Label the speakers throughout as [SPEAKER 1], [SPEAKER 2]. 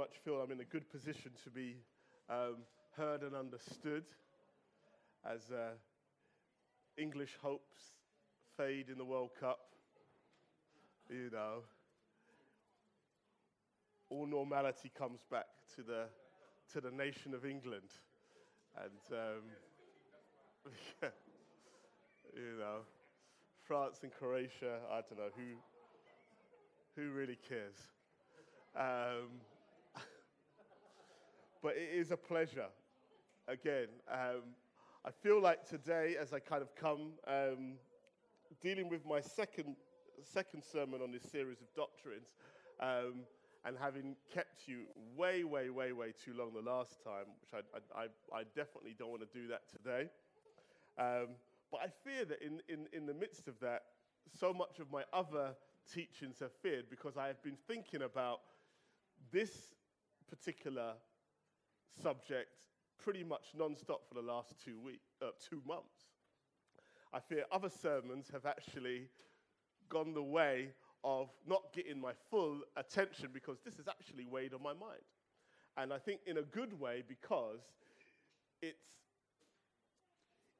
[SPEAKER 1] much feel I'm in a good position to be um, heard and understood as uh, English hopes fade in the World Cup. You know, all normality comes back to the, to the nation of England. And, um, yeah, you know, France and Croatia, I don't know, who, who really cares? Um, but it is a pleasure. Again, um, I feel like today, as I kind of come, um, dealing with my second, second sermon on this series of doctrines, um, and having kept you way, way, way, way too long the last time, which I, I, I definitely don't want to do that today. Um, but I fear that in, in, in the midst of that, so much of my other teachings have feared because I have been thinking about this particular subject pretty much non-stop for the last two weeks, uh, two months. I fear other sermons have actually gone the way of not getting my full attention because this has actually weighed on my mind. And I think in a good way because it's,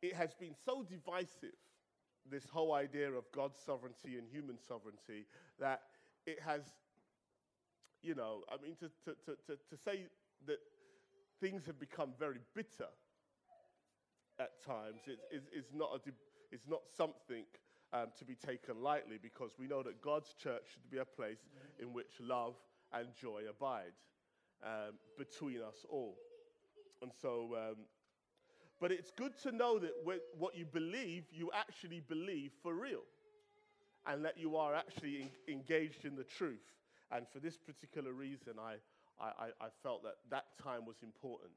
[SPEAKER 1] it has been so divisive, this whole idea of God's sovereignty and human sovereignty, that it has, you know, I mean, to, to, to, to, to say that things have become very bitter at times is, is, is, not, a, is not something um, to be taken lightly because we know that God's church should be a place in which love and joy abide um, between us all. And so, um, but it's good to know that what you believe, you actually believe for real, and that you are actually in, engaged in the truth. And for this particular reason, I, I, I felt that that time was important.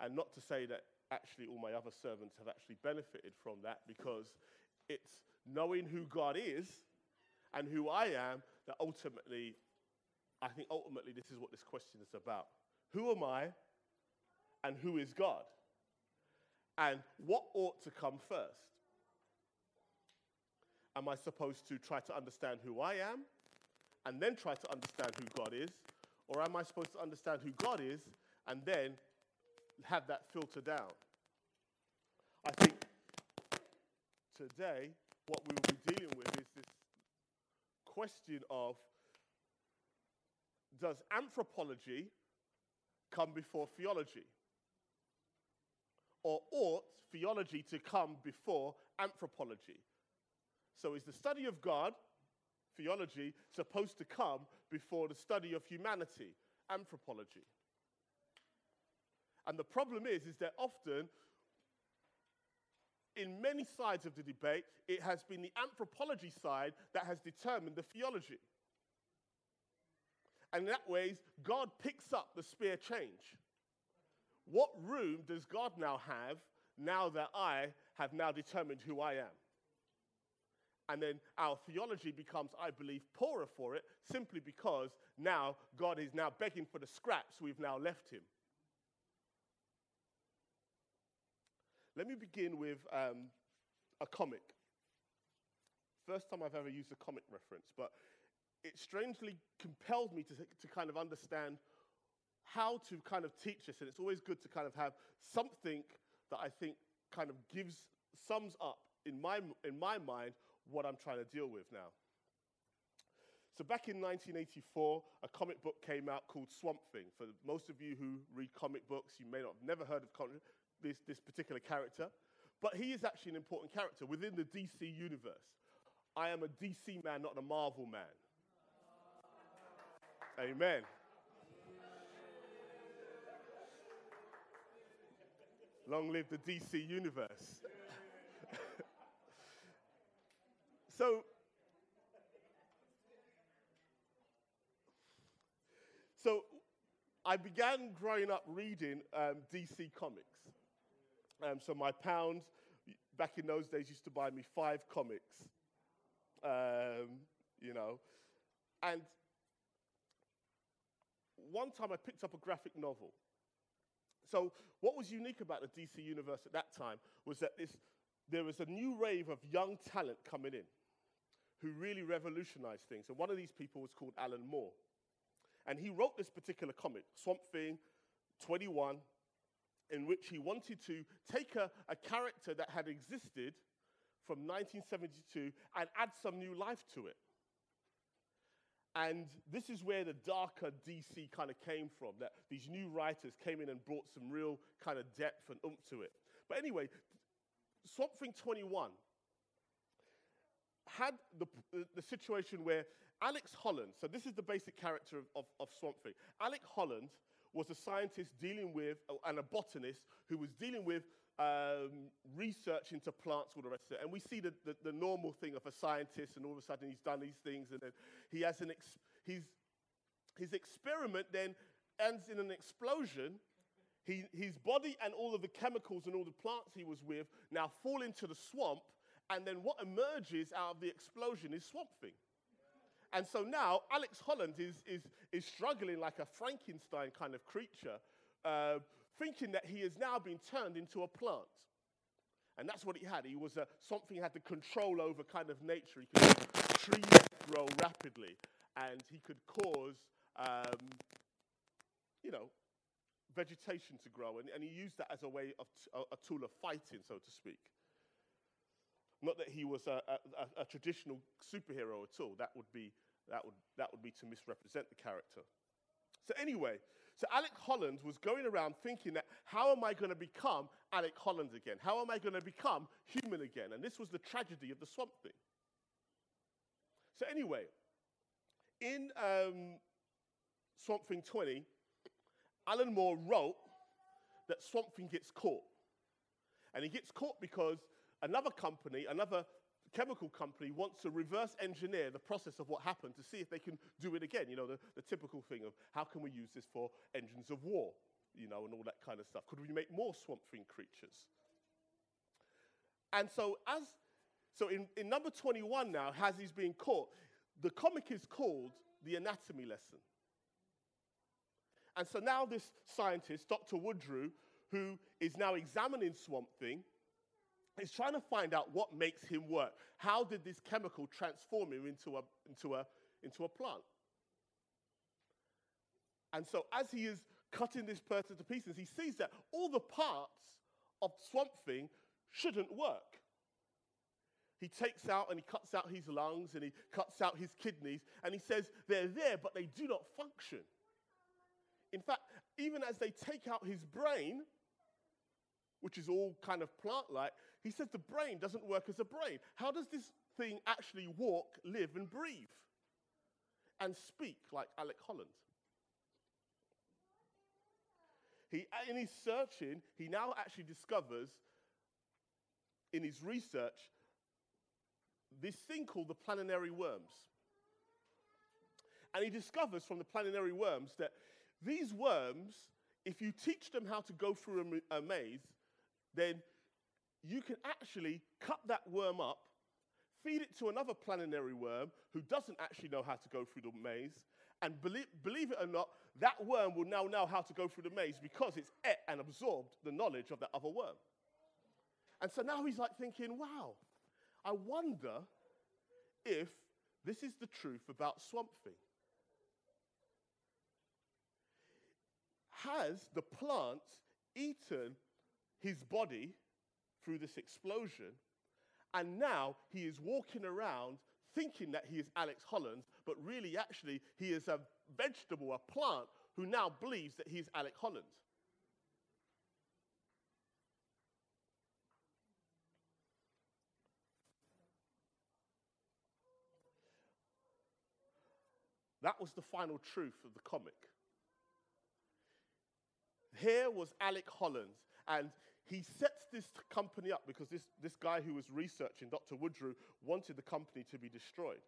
[SPEAKER 1] And not to say that actually all my other servants have actually benefited from that because it's knowing who God is and who I am that ultimately, I think ultimately this is what this question is about. Who am I and who is God? And what ought to come first? Am I supposed to try to understand who I am and then try to understand who God is? Or am I supposed to understand who God is and then have that filter down? I think today what we will be dealing with is this question of does anthropology come before theology? Or ought theology to come before anthropology? So is the study of God theology supposed to come before the study of humanity, anthropology. And the problem is, is that often, in many sides of the debate, it has been the anthropology side that has determined the theology. And in that ways, God picks up the spare change. What room does God now have now that I have now determined who I am? And then our theology becomes, I believe, poorer for it simply because now God is now begging for the scraps we've now left him. Let me begin with um, a comic. First time I've ever used a comic reference, but it strangely compelled me to, to kind of understand how to kind of teach this. And it's always good to kind of have something that I think kind of gives, sums up in my, in my mind what I'm trying to deal with now. So back in 1984, a comic book came out called Swamp Thing. For most of you who read comic books, you may not have never heard of this, this particular character, but he is actually an important character within the DC universe. I am a DC man, not a Marvel man. Amen. Long live the DC universe. So, so I began growing up reading um, DC comics. Um, so my pound, back in those days, used to buy me five comics. Um, you know, and one time I picked up a graphic novel. So what was unique about the DC universe at that time was that this, there was a new wave of young talent coming in who really revolutionized things. And one of these people was called Alan Moore. And he wrote this particular comic, Swamp Thing 21, in which he wanted to take a, a character that had existed from 1972 and add some new life to it. And this is where the darker DC kind of came from, that these new writers came in and brought some real kind of depth and oomph to it. But anyway, Swamp Thing 21 had the, the, situation where Alec Holland, so this is the basic character of, of, of Swamp Thing. Alec Holland was a scientist dealing with, and a botanist who was dealing with um, research into plants, all the rest of it. And we see the, the, the, normal thing of a scientist, and all of a sudden he's done these things, and then he has an ex- his, his experiment then ends in an explosion. He, his body and all of the chemicals and all the plants he was with now fall into the swamp, and then what emerges out of the explosion is Swamp Thing. And so now Alec Holland is, is, is struggling like a Frankenstein kind of creature, uh, thinking that he has now been turned into a plant. And that's what he had. He was a, something he had to control over kind of nature. He could trees grow rapidly, and he could cause, um, you know, vegetation to grow. And, and he used that as a way of t- a, a tool of fighting, so to speak. Not that he was a, a, a, traditional superhero at all. That would, be, that, would, that would be to misrepresent the character. So, anyway, so Alec Holland was going around thinking that how am I going to become Alec Holland again? How am I going to become human again? And this was the tragedy of the Swamp Thing. So, anyway, in um, Swamp Thing 20, Alan Moore wrote that Swamp Thing gets caught. And he gets caught because another company, another chemical company wants to reverse engineer the process of what happened to see if they can do it again. You know, the, the typical thing of how can we use this for engines of war, you know, and all that kind of stuff. Could we make more swamp thing creatures? And so as so in, in number 21 now, as he's being caught, the comic is called The Anatomy Lesson. And so now this scientist, Dr. Woodrue, who is now examining Swamp Thing, is trying to find out what makes him work. How did this chemical transform him into a, into a, into a plant? And so, as he is cutting this person to pieces, he sees that all the parts of Swamp Thing shouldn't work. He takes out and he cuts out his lungs and he cuts out his kidneys and he says they're there, but they do not function. In fact, even as they take out his brain, which is all kind of plant like, he says the brain doesn't work as a brain. How does this thing actually walk, live, and breathe? And speak like Alec Holland? He, in his searching, he now actually discovers in his research this thing called the planarian worms. And he discovers from the planarian worms that these worms, if you teach them how to go through a, a maze, then you can actually cut that worm up, feed it to another planarian worm who doesn't actually know how to go through the maze, and believe, believe it or not, that worm will now know how to go through the maze because it's ate and absorbed the knowledge of that other worm. And so now he's like thinking, wow, I wonder if this is the truth about Swamp Thing. Has the plant eaten his body through this explosion. And now he is walking around thinking that he is Alec Holland, but really, actually, he is a vegetable, a plant, who now believes that he is Alec Holland. That was the final truth of the comic. Here was Alec Holland, and he sets this company up because this, this guy who was researching, Dr. Woodrue, wanted the company to be destroyed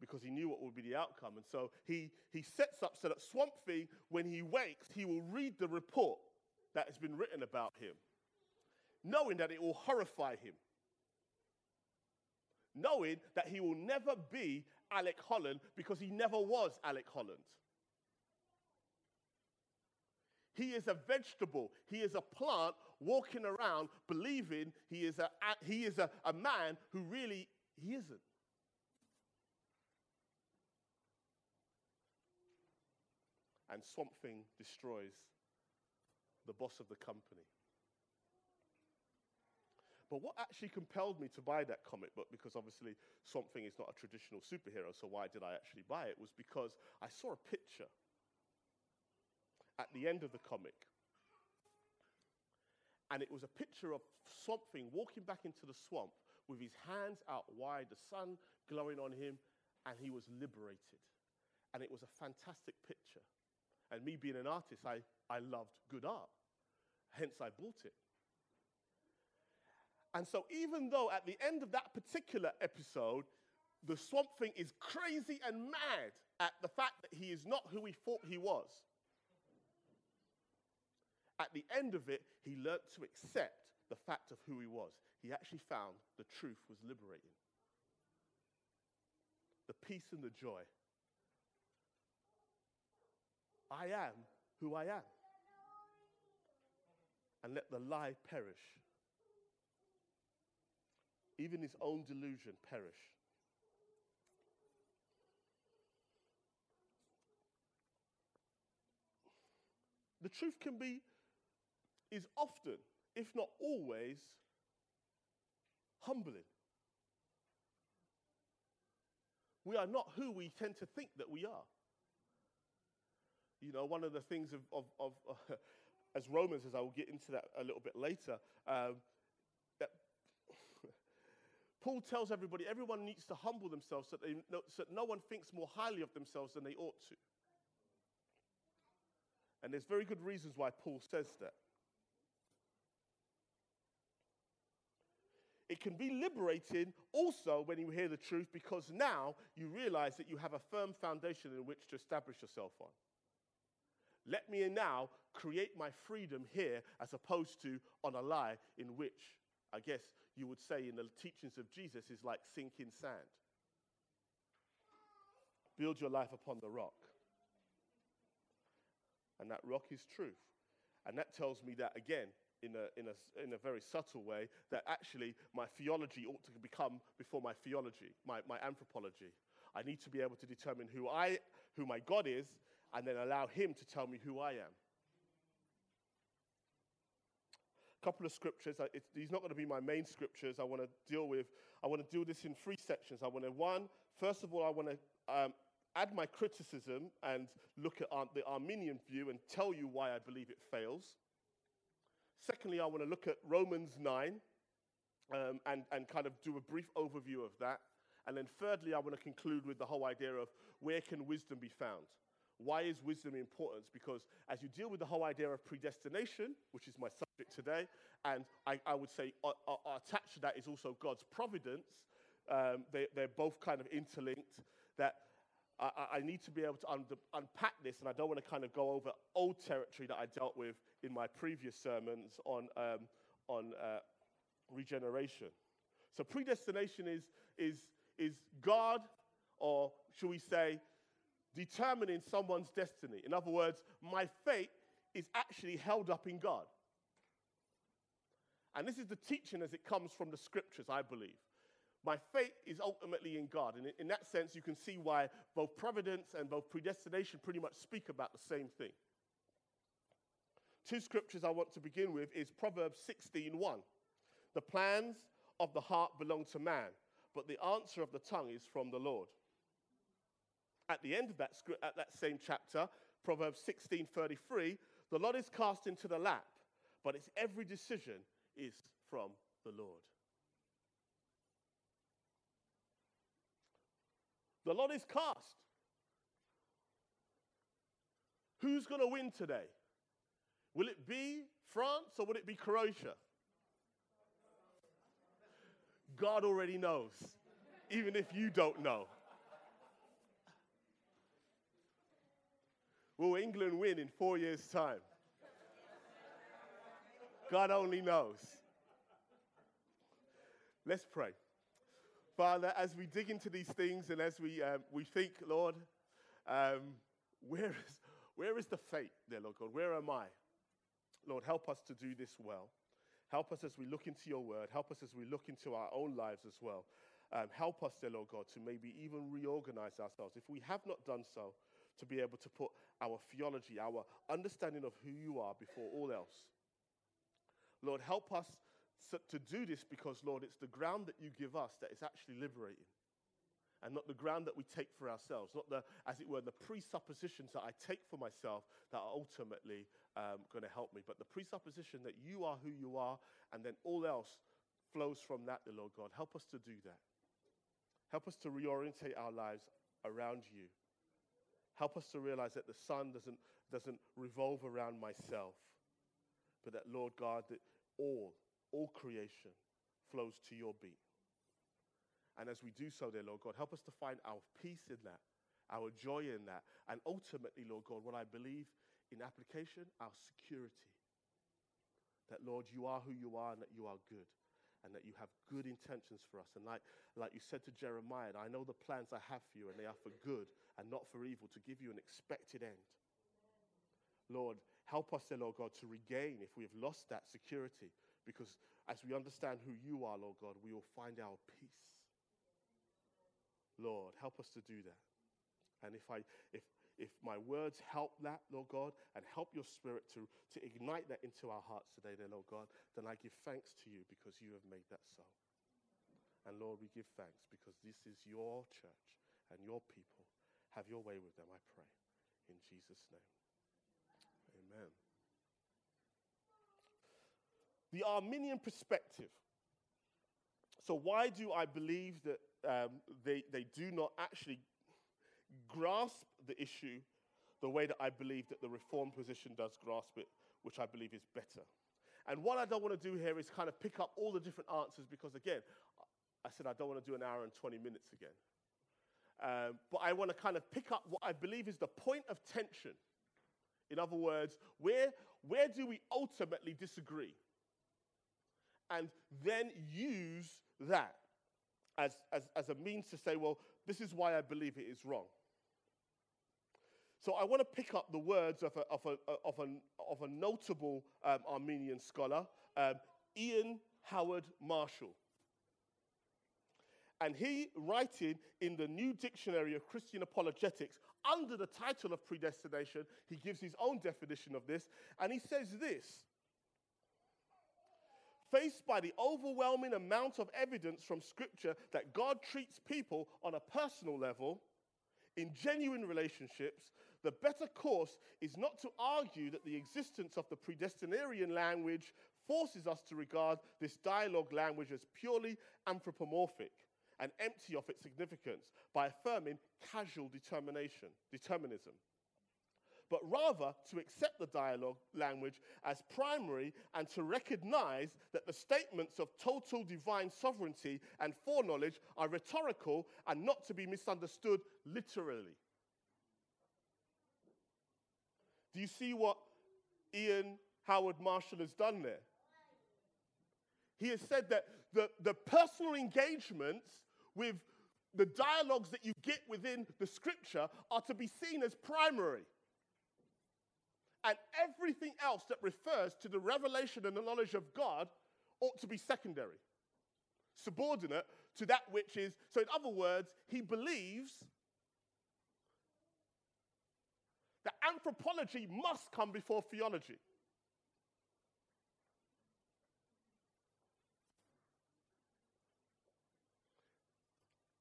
[SPEAKER 1] because he knew what would be the outcome. And so he, he sets up so that Swamp Thing, when he wakes, he will read the report that has been written about him, knowing that it will horrify him, knowing that he will never be Alec Holland because he never was Alec Holland. He is a vegetable. He is a plant walking around believing he is a, he is a, a man who really he isn't. and Swamp Thing destroys the boss of the company. But what actually compelled me to buy that comic book, because obviously Swamp Thing is not a traditional superhero, so why did I actually buy it, was because I saw a picture at the end of the comic. And it was a picture of Swamp Thing walking back into the swamp with his hands out wide, the sun glowing on him, and he was liberated. And it was a fantastic picture. And me being an artist, I, I loved good art. Hence, I bought it. And so, even though at the end of that particular episode, the Swamp Thing is crazy and mad at the fact that he is not who he thought he was, at the end of it, he learnt to accept the fact of who he was. He actually found the truth was liberating. The peace and the joy. I am who I am. And let the lie perish even his own delusion perish. The truth can be, is often, if not always, humbling. We are not who we tend to think that we are. You know, one of the things of, of, of uh, as Romans, as I will get into that a little bit later, um, Paul tells everybody everyone needs to humble themselves so that, they, so that no one thinks more highly of themselves than they ought to. And there's very good reasons why Paul says that. It can be liberating also when you hear the truth because now you realize that you have a firm foundation in which to establish yourself on. Let me now create my freedom here as opposed to on a lie in which I guess you would say in the teachings of Jesus is like sinking sand. Build your life upon the rock. And that rock is truth. And that tells me that, again, in a, in, a, in a very subtle way, that actually my theology ought to become before my theology, my, my anthropology. I need to be able to determine who, I, who my God is and then allow Him to tell me who I am. A couple of scriptures. these not going to be my main scriptures. I want to deal with. I want to deal this in three sections. I want to one. First of all, I want to um, add my criticism and look at the Arminian view and tell you why I believe it fails. Secondly, I want to look at Romans 9 um, and, and kind of do a brief overview of that. And then thirdly, I want to conclude with the whole idea of where can wisdom be found? Why is wisdom important? Because as you deal with the whole idea of predestination, which is my subject today, and I, I would say uh, uh, attached to that is also God's providence, um, they, are both kind of interlinked, that I, I need to be able to un- unpack this, and I don't want to kind of go over old territory that I dealt with in my previous sermons on, um, on uh, regeneration. So predestination is, is, is God, or should we say, determining someone's destiny. In other words, my fate is actually held up in God. And this is the teaching as it comes from the scriptures, I believe. My fate is ultimately in God. And in that sense, you can see why both providence and both predestination pretty much speak about the same thing. Two scriptures I want to begin with is Proverbs 16:1. The plans of the heart belong to man, but the answer of the tongue is from the Lord at the end of that, at that same chapter, Proverbs 16:33, the lot is cast into the lap, but its every decision is from the Lord. The lot is cast. Who's going to win today? Will it be France or will it be Croatia? God already knows, even if you don't know. Will England win in four years' time? God only knows. Let's pray. Father, as we dig into these things and as we, um, we think, Lord, um, where, is, where is the fate there, Lord God? Where am I? Lord, help us to do this well. Help us as we look into your word. Help us as we look into our own lives as well. Um, help us, dear Lord God, to maybe even reorganize ourselves. If we have not done so, to be able to put our theology, our understanding of who you are before all else. Lord, help us to do this because, Lord, it's the ground that you give us that is actually liberating and not the ground that we take for ourselves, not the, as it were, the presuppositions that I take for myself that are ultimately um, going to help me, but the presupposition that you are who you are, and then all else flows from that, the Lord God. Help us to do that. Help us to reorientate our lives around you. Help us to realize that the sun doesn't, doesn't revolve around myself, but that, Lord God, that all, all creation flows to your beat. And as we do so, dear Lord God, help us to find our peace in that, our joy in that, and ultimately, Lord God, what I believe in application, our security. That, Lord, you are who you are and that you are good and that you have good intentions for us. And like, like you said to Jeremiah, I know the plans I have for you, and they are for good and not for evil, to give you an expected end. Lord, help us, dear Lord God, to regain if we have lost that security, because as we understand who you are, Lord God, we will find our peace. Lord, help us to do that. And if, I, if, if my words help that, Lord God, and help your spirit to, to ignite that into our hearts today, then, Lord God, then I give thanks to you because you have made that so. And Lord, we give thanks because this is your church and your people. Have your way with them, I pray. In Jesus' name. Amen. The Arminian perspective. So, why do I believe that um, they, they do not actually grasp the issue the way that I believe that the reform position does grasp it, which I believe is better. And what I don't want to do here is kind of pick up all the different answers because, again, I said I don't want to do an hour and 20 minutes again. Um, but I want to kind of pick up what I believe is the point of tension. In other words, where, where do we ultimately disagree? And then use that as, as, as a means to say, well, this is why I believe it is wrong. So I want to pick up the words of a, of a, of a, of a notable um, Arminian scholar, um, Ian Howard Marshall. And he, writing in the New Dictionary of Christian Apologetics, under the title of predestination, he gives his own definition of this. And he says this Faced by the overwhelming amount of evidence from Scripture that God treats people on a personal level, in genuine relationships, the better course is not to argue that the existence of the predestinarian language forces us to regard this dialogue language as purely anthropomorphic and empty of its significance by affirming casual determination, determinism but rather to accept the dialogue language as primary and to recognize that the statements of total divine sovereignty and foreknowledge are rhetorical and not to be misunderstood literally. Do you see what Ian Howard Marshall has done there? He has said that the, the personal engagements with the dialogues that you get within the scripture are to be seen as primary. And everything else that refers to the revelation and the knowledge of God ought to be secondary, subordinate to that which is. So, in other words, he believes that anthropology must come before theology.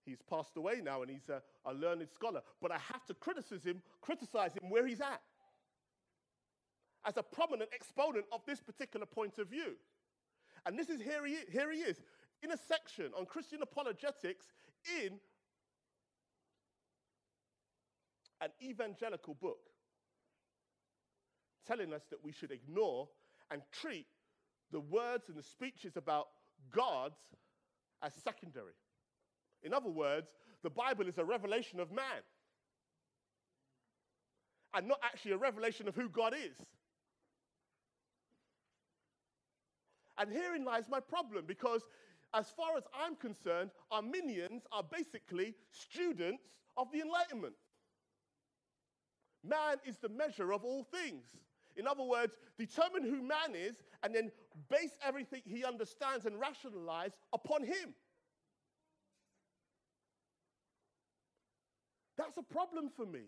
[SPEAKER 1] He's passed away now and he's a, a learned scholar, but I have to criticize him, criticize him where he's at as a prominent exponent of this particular point of view. And this is here he, here he is in a section on Christian apologetics in an evangelical book telling us that we should ignore and treat the words and the speeches about God as secondary. In other words, the Bible is a revelation of man and not actually a revelation of who God is. And herein lies my problem because, as far as I'm concerned, Arminians are basically students of the Enlightenment. Man is the measure of all things. In other words, determine who man is and then base everything he understands and rationalize upon him. That's a problem for me.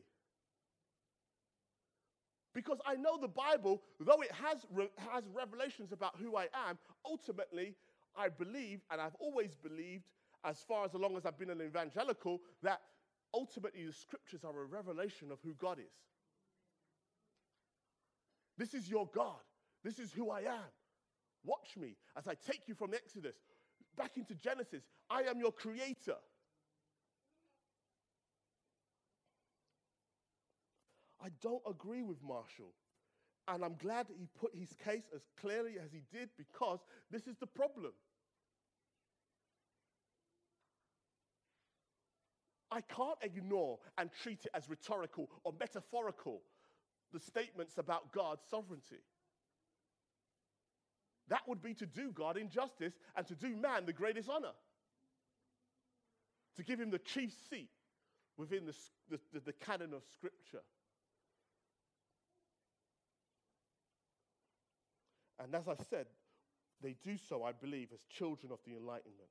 [SPEAKER 1] Because I know the Bible, though it has, re- has revelations about who I am, ultimately, I believe, and I've always believed, as far as long as I've been an evangelical, that ultimately the scriptures are a revelation of who God is. This is your God. This is who I am. Watch me as I take you from Exodus back into Genesis. I am your creator. I don't agree with Marshall. And I'm glad that he put his case as clearly as he did because this is the problem. I can't ignore and treat it as rhetorical or metaphorical, the statements about God's sovereignty. That would be to do God injustice and to do man the greatest honor. To give him the chief seat within the, the, the canon of Scripture. And as I said, they do so, I believe, as children of the Enlightenment.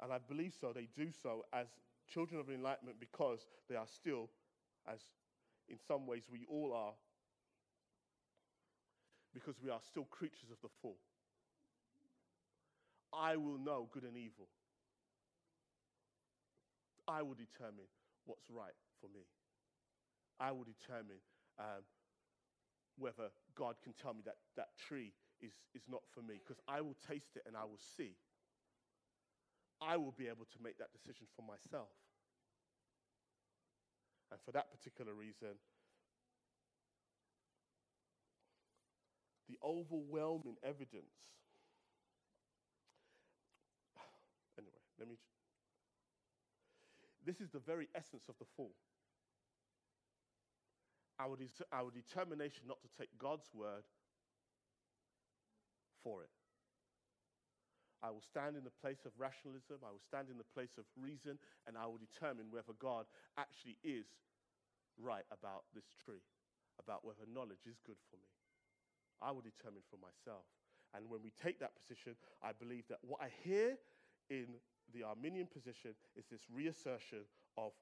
[SPEAKER 1] And I believe so, they do so as children of the Enlightenment because they are still, as in some ways we all are, because we are still creatures of the fall. I will know good and evil. I will determine what's right for me. I will determine um, whether God can tell me that that tree is, is not for me, because I will taste it and I will see. I will be able to make that decision for myself. And for that particular reason, the overwhelming evidence. Anyway, let me. This is the very essence of the fall our, de- our determination not to take God's word for it. I will stand in the place of rationalism, I will stand in the place of reason, and I will determine whether God actually is right about this tree, about whether knowledge is good for me. I will determine for myself. And when we take that position, I believe that what I hear in the Arminian position is this reassertion of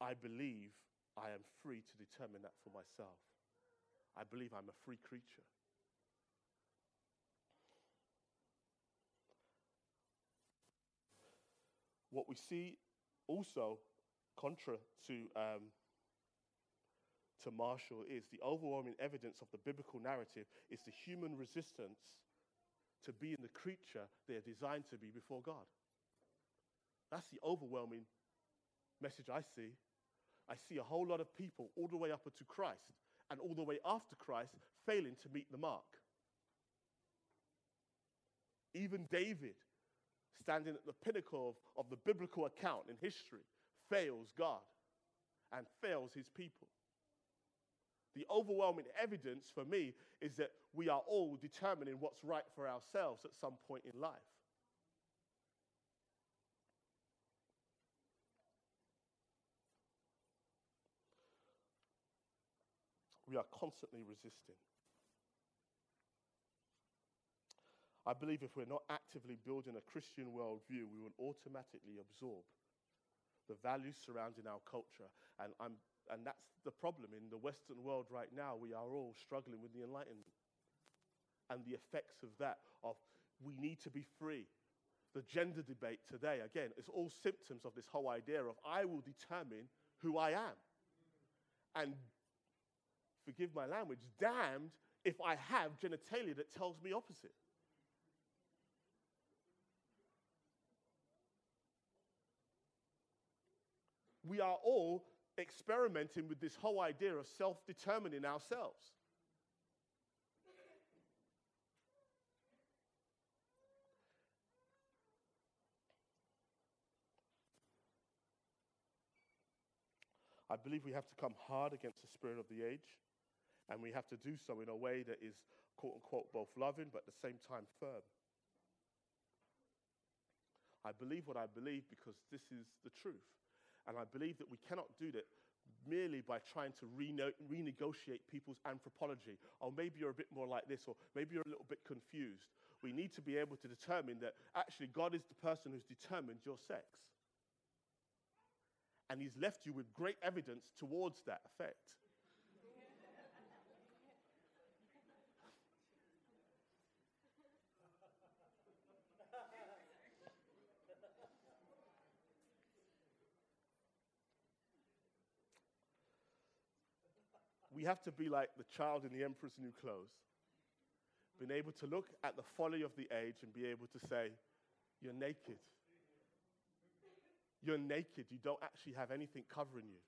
[SPEAKER 1] I believe I am free to determine that for myself. I believe I'm a free creature. What we see also, contra to, um, to Marshall, is the overwhelming evidence of the biblical narrative is the human resistance to being the creature they are designed to be before God. That's the overwhelming message I see I see a whole lot of people all the way up to Christ and all the way after Christ failing to meet the mark. Even David, standing at the pinnacle of, of the biblical account in history, fails God and fails his people. The overwhelming evidence for me is that we are all determining what's right for ourselves at some point in life. We are constantly resisting. I believe if we're not actively building a Christian worldview, we will automatically absorb the values surrounding our culture. And, I'm, and that's the problem. In the Western world right now, we are all struggling with the Enlightenment and the effects of that, of we need to be free. The gender debate today, again, is all symptoms of this whole idea of I will determine who I am. And forgive my language, damned if I have genitalia that tells me opposite. We are all experimenting with this whole idea of self determining ourselves. I believe we have to come hard against the spirit of the age. And we have to do so in a way that is, quote unquote, both loving but at the same time firm. I believe what I believe because this is the truth. And I believe that we cannot do that merely by trying to rene- renegotiate people's anthropology. Or maybe you're a bit more like this, or maybe you're a little bit confused. We need to be able to determine that actually God is the person who's determined your sex. and he's left you with great evidence towards that effect. We have to be like the child in the emperor's new clothes, being able to look at the folly of the age and be able to say, You're naked. You're naked. You don't actually have anything covering you.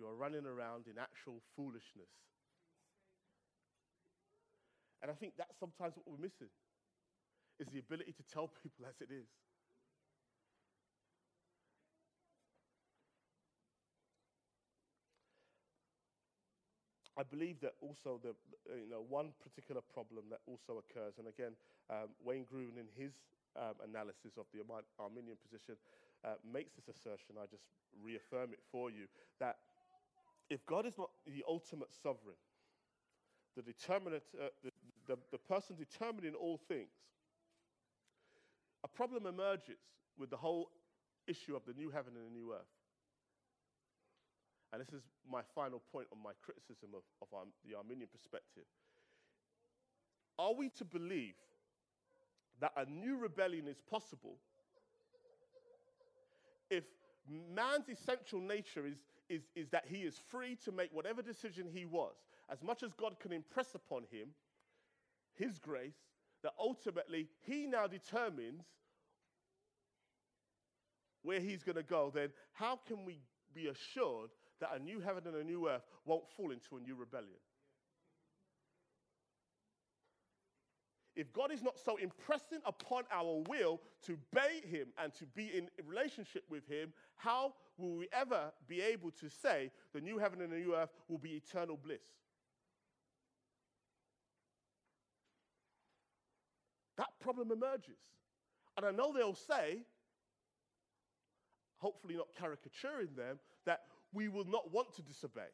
[SPEAKER 1] You are running around in actual foolishness. And I think that's sometimes what we're missing is the ability to tell people as it is. I believe that also the you know one particular problem that also occurs, and again, um, Wayne Grudem in his um, analysis of the Arminian position uh, makes this assertion. I just reaffirm it for you that if God is not the ultimate sovereign, the determinate, uh, the, the, the person determining all things, a problem emerges with the whole issue of the new heaven and the new earth and this is my final point on my criticism of, of our, the Arminian perspective. Are we to believe that a new rebellion is possible if man's essential nature is, is, is that he is free to make whatever decision he was, as much as God can impress upon him his grace, that ultimately he now determines where he's going to go, then how can we be assured that a new heaven and a new earth won't fall into a new rebellion. If God is not so impressing upon our will to obey Him and to be in relationship with Him, how will we ever be able to say the new heaven and the new earth will be eternal bliss? That problem emerges. And I know they'll say, hopefully not caricaturing them, that we will not want to disobey.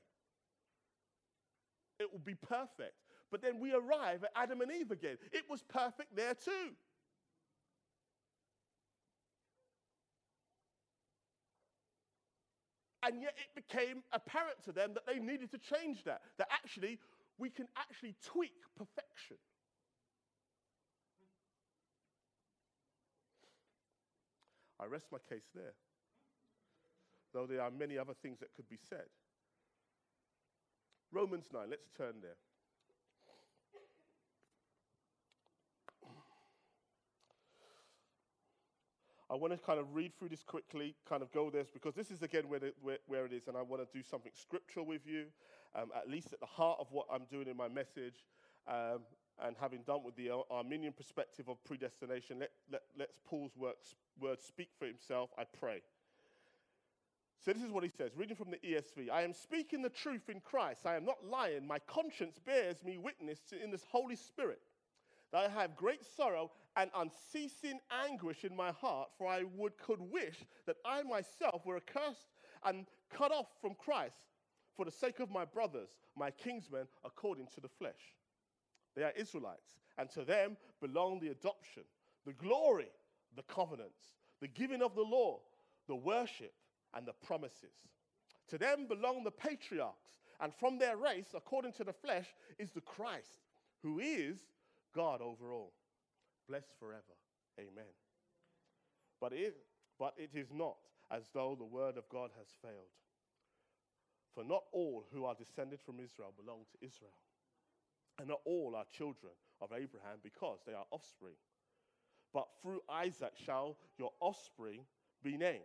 [SPEAKER 1] It will be perfect. But then we arrive at Adam and Eve again. It was perfect there too. And yet it became apparent to them that they needed to change that. That actually, we can actually tweak perfection. I rest my case there though there are many other things that could be said. Romans 9, let's turn there. I want to kind of read through this quickly, kind of go there, because this is again where, the, where, where, it is, and I want to do something scriptural with you, um, at least at the heart of what I'm doing in my message. Um, and having done with the Arminian perspective of predestination, let, let, let's Paul's works, word speak for himself, I pray. So this is what he says, reading from the ESV. I am speaking the truth in Christ. I am not lying. My conscience bears me witness in this Holy Spirit that I have great sorrow and unceasing anguish in my heart, for I would could wish that I myself were accursed and cut off from Christ for the sake of my brothers, my kinsmen, according to the flesh. They are Israelites, and to them belong the adoption, the glory, the covenants, the giving of the law, the worship and the promises. To them belong the patriarchs, and from their race, according to the flesh, is the Christ, who is God over all, blessed forever. Amen. But it, but it is not as though the word of God has failed. For not all who are descended from Israel belong to Israel, and not all are children of Abraham because they are offspring. But through Isaac shall your offspring be named.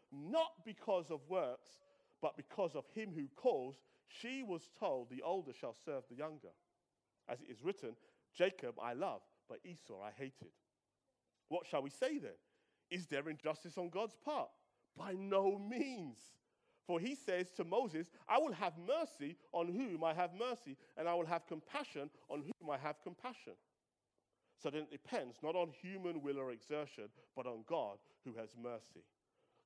[SPEAKER 1] not because of works, but because of him who calls, she was told, The older shall serve the younger. As it is written, Jacob I love, but Esau I hated. What shall we say then? Is there injustice on God's part? By no means. For he says to Moses, I will have mercy on whom I have mercy, and I will have compassion on whom I have compassion. So then it depends not on human will or exertion, but on God who has mercy.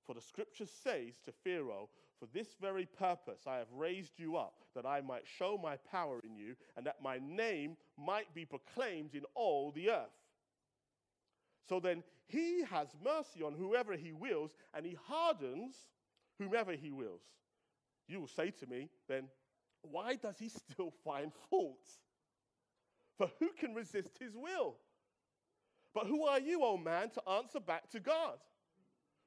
[SPEAKER 1] For the scripture says to Pharaoh, For this very purpose I have raised you up, that I might show my power in you, and that my name might be proclaimed in all the earth. So then he has mercy on whoever he wills, and he hardens whomever he wills. You will say to me, then, why does he still find faults? For who can resist his will? But who are you, O man, to answer back to God?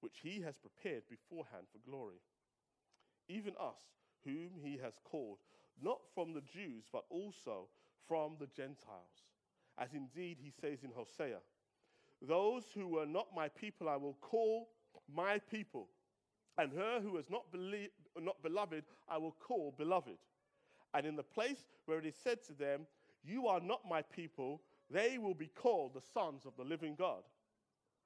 [SPEAKER 1] which he has prepared beforehand for glory. Even us, whom he has called, not from the Jews, but also from the Gentiles. As indeed he says in Hosea, Those who were not my people I will call my people, and her who was not, belie- not beloved I will call beloved. And in the place where it is said to them, You are not my people, they will be called the sons of the living God.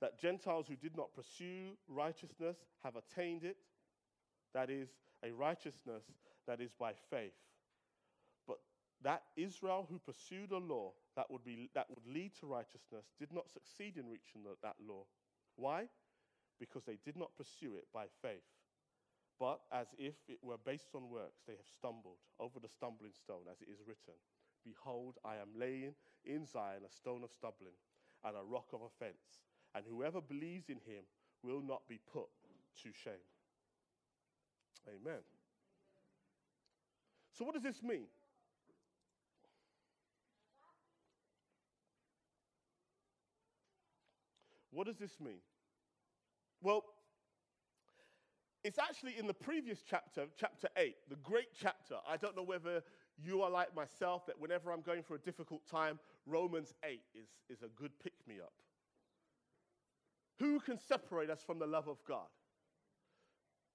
[SPEAKER 1] That Gentiles who did not pursue righteousness have attained it, that is, a righteousness that is by faith. But that Israel who pursued a law that would, be, that would lead to righteousness did not succeed in reaching the, that law. Why? Because they did not pursue it by faith. But as if it were based on works, they have stumbled over the stumbling stone, as it is written Behold, I am laying in Zion a stone of stumbling and a rock of offense, and whoever believes in him will not be put to shame. Amen. So, what does this mean? What does this mean? Well, it's actually in the previous chapter, chapter 8, the great chapter. I don't know whether you are like myself, that whenever I'm going through a difficult time, Romans 8 is, is a good pick me up. Who can separate us from the love of God?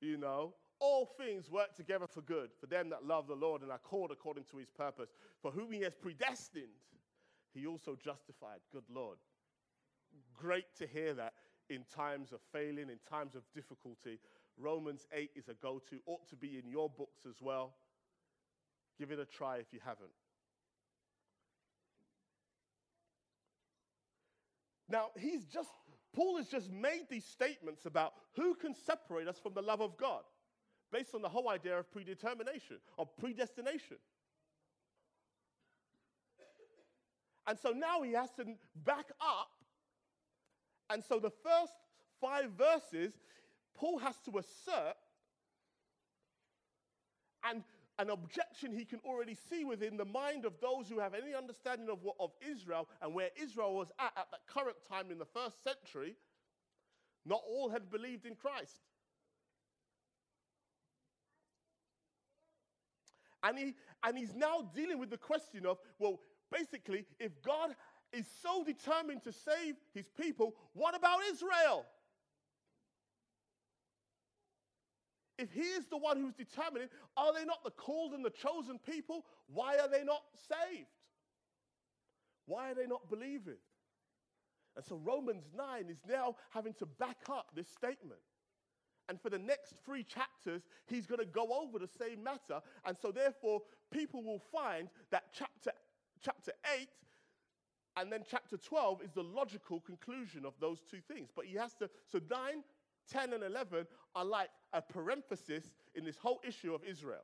[SPEAKER 1] You know, all things work together for good for them that love the Lord and are called according to his purpose. For whom he has predestined, he also justified. Good Lord. Great to hear that in times of failing, in times of difficulty. Romans 8 is a go to, ought to be in your books as well. Give it a try if you haven't. Now, he's just, Paul has just made these statements about who can separate us from the love of God based on the whole idea of predetermination, of predestination. And so now he has to back up. And so the first five verses, Paul has to assert and an objection he can already see within the mind of those who have any understanding of, what, of Israel and where Israel was at at that current time in the first century. Not all had believed in Christ. And, he, and he's now dealing with the question of, well, basically, if God is so determined to save his people, what about Israel? If he is the one who's determining, are they not the called and the chosen people? Why are they not saved? Why are they not believing? And so Romans 9 is now having to back up this statement. And for the next three chapters, he's going to go over the same matter. And so, therefore, people will find that chapter, chapter 8 and then chapter 12 is the logical conclusion of those two things. But he has to, so 9, 10, and 11 are like a parenthesis in this whole issue of Israel.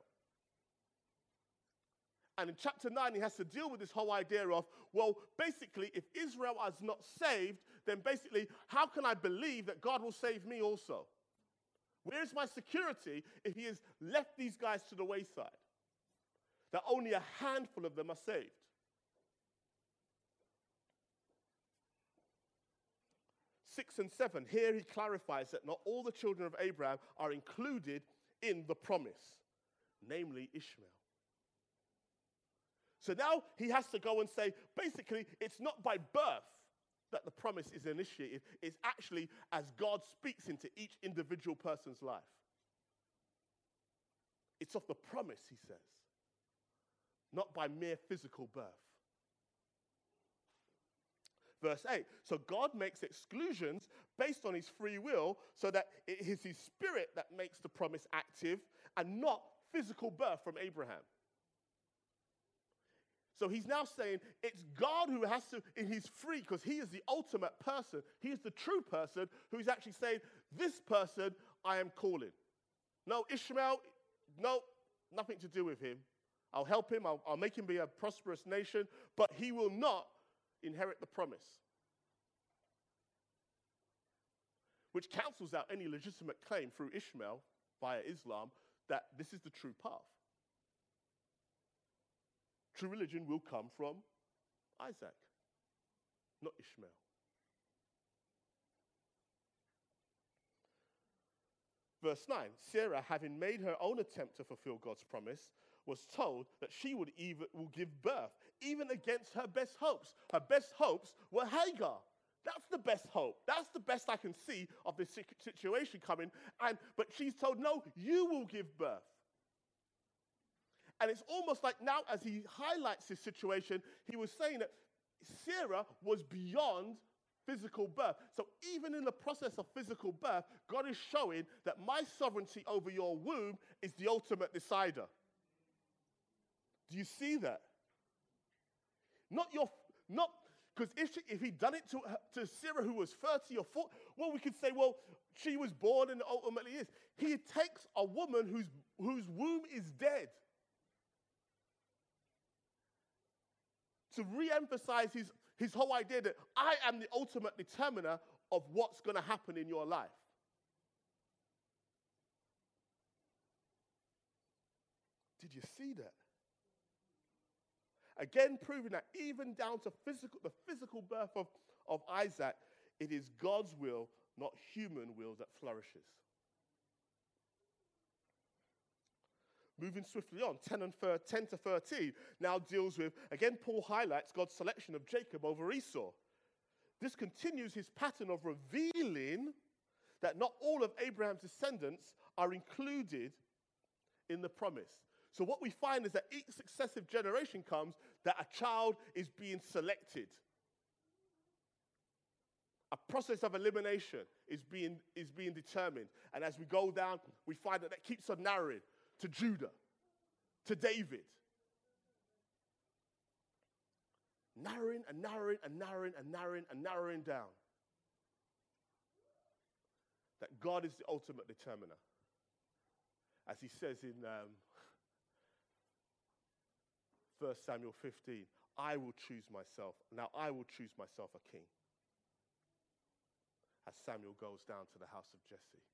[SPEAKER 1] And in chapter 9, he has to deal with this whole idea of, well, basically, if Israel is not saved, then basically, how can I believe that God will save me also? Where is my security if he has left these guys to the wayside? That only a handful of them are saved. Six and seven, here he clarifies that not all the children of Abraham are included in the promise, namely Ishmael. So now he has to go and say, basically, it's not by birth that the promise is initiated, it's actually as God speaks into each individual person's life. It's of the promise, he says, not by mere physical birth. Verse 8 So God makes exclusions based on his free will so that it is his spirit that makes the promise active and not physical birth from Abraham. So he's now saying it's God who has to, and he's free because he is the ultimate person. He is the true person who's actually saying, This person I am calling. No, Ishmael, no, nothing to do with him. I'll help him, I'll, I'll make him be a prosperous nation, but he will not inherit the promise. Which cancels out any legitimate claim through Ishmael via Islam that this is the true path. True religion will come from Isaac, not Ishmael. Verse 9 Sarah, having made her own attempt to fulfill God's promise, was told that she would even will give birth, even against her best hopes. Her best hopes were Hagar. That's the best hope. That's the best I can see of this situation coming. And but she's told, no, you will give birth. And it's almost like now, as he highlights this situation, he was saying that Sarah was beyond physical birth. So, even in the process of physical birth, God is showing that my sovereignty over your womb is the ultimate decider. Do you see that? Not your, not because if, if he'd done it to, to Sarah, who was 30 or 40, well, we could say, well, she was born and ultimately is. He takes a woman whose, whose womb is dead to re emphasize his, his whole idea that I am the ultimate determiner of what's going to happen in your life. Did you see that? Again, proving that even down to physical, the physical birth of, of Isaac, it is God's will, not human will, that flourishes. Moving swiftly on, 10, and 10 to 13 now deals with, again, Paul highlights God's selection of Jacob over Esau. This continues his pattern of revealing that not all of Abraham's descendants are included in the promise. So, what we find is that each successive generation comes that a child is being selected. A process of elimination is being, is being determined. And as we go down, we find that that keeps on narrowing to Judah, to David. Narrowing and narrowing and narrowing and narrowing and narrowing down. That God is the ultimate determiner. As he says in um, 1 Samuel 15, I will choose myself. Now I will choose myself a king. As Samuel goes down to the house of Jesse.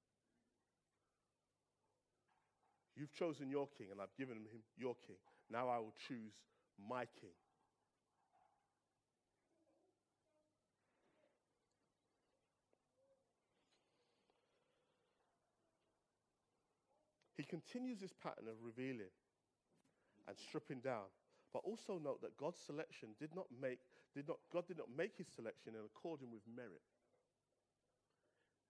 [SPEAKER 1] You've chosen your king, and I've given him your king. Now I will choose my king. He continues this pattern of revealing and stripping down. But also note that God's selection did not make, did not, God did not make his selection in accordance with merit.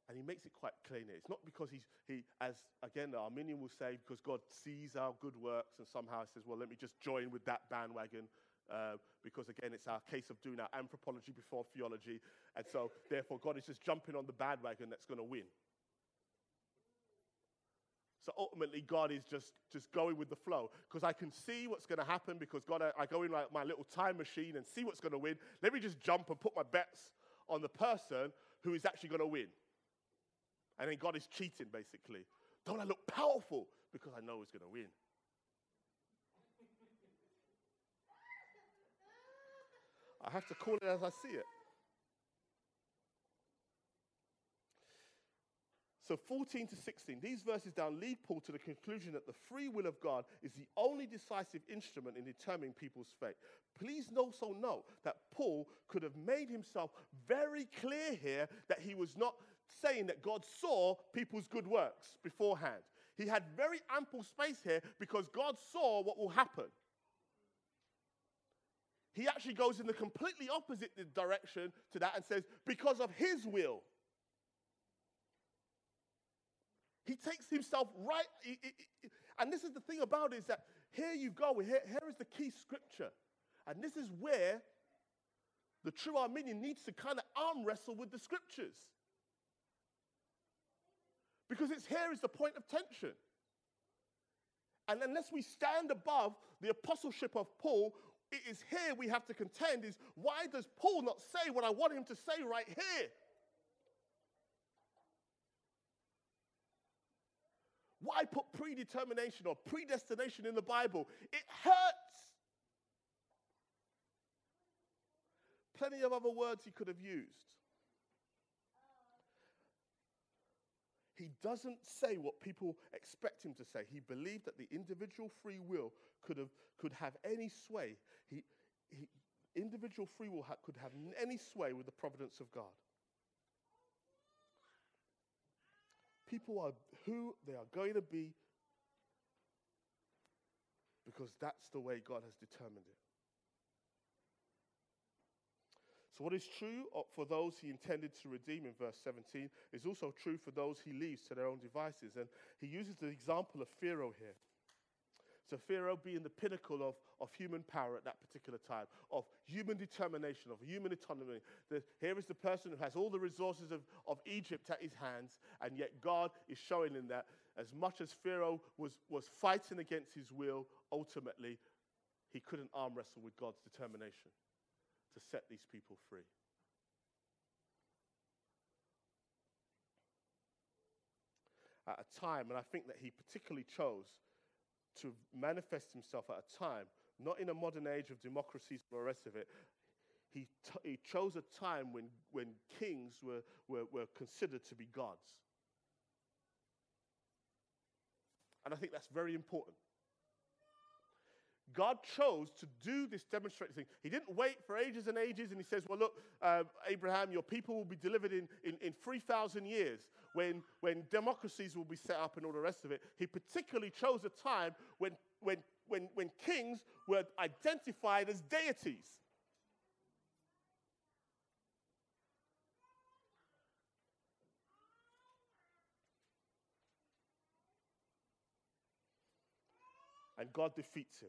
[SPEAKER 1] And he makes it quite clear here. It's not because he's, he, as again, the Arminian will say, because God sees our good works and somehow says, well, let me just join with that bandwagon. Uh, because again, it's our case of doing our anthropology before theology. And so, therefore, God is just jumping on the bandwagon that's going to win. So ultimately, God is just, just going with the flow because I can see what's going to happen because God, I, I, go in like my little time machine and see what's going to win. Let me just jump and put my bets on the person who is actually going to win. And then God is cheating, basically. Don't I look powerful? Because I know who's going to win. I have to call it as I see it. So 14 to 16, these verses down lead Paul to the conclusion that the free will of God is the only decisive instrument in determining people's fate. Please also note that Paul could have made himself very clear here that he was not saying that God saw people's good works beforehand. He had very ample space here because God saw what will happen. He actually goes in the completely opposite direction to that and says, because of his will. He takes himself right. And this is the thing about it is that here you go, here, here is the key scripture. And this is where the true Arminian needs to kind of arm wrestle with the scriptures. Because it's here is the point of tension. And unless we stand above the apostleship of Paul, it is here we have to contend is why does Paul not say what I want him to say right here? Why put predetermination or predestination in the Bible? It hurts. Plenty of other words he could have used. He doesn't say what people expect him to say. He believed that the individual free will could have, could have any sway. He, he, individual free will ha- could have any sway with the providence of God. People are who they are going to be because that's the way God has determined it. So, what is true for those he intended to redeem in verse 17 is also true for those he leaves to their own devices. And he uses the example of Pharaoh here. So, Pharaoh being the pinnacle of, of human power at that particular time, of human determination, of human autonomy. The, here is the person who has all the resources of, of Egypt at his hands, and yet God is showing him that as much as Pharaoh was, was fighting against his will, ultimately, he couldn't arm wrestle with God's determination to set these people free. At a time, and I think that he particularly chose to manifest himself at a time, not in a modern age of democracies and the rest of it. He, t- he chose a time when, when kings were, were, were considered to be gods. And I think that's very important. God chose to do this demonstrating thing. He didn't wait for ages and ages and he says, Well, look, uh, Abraham, your people will be delivered in, in, in 3,000 years when, when democracies will be set up and all the rest of it. He particularly chose a time when, when, when, when kings were identified as deities. And God defeats him.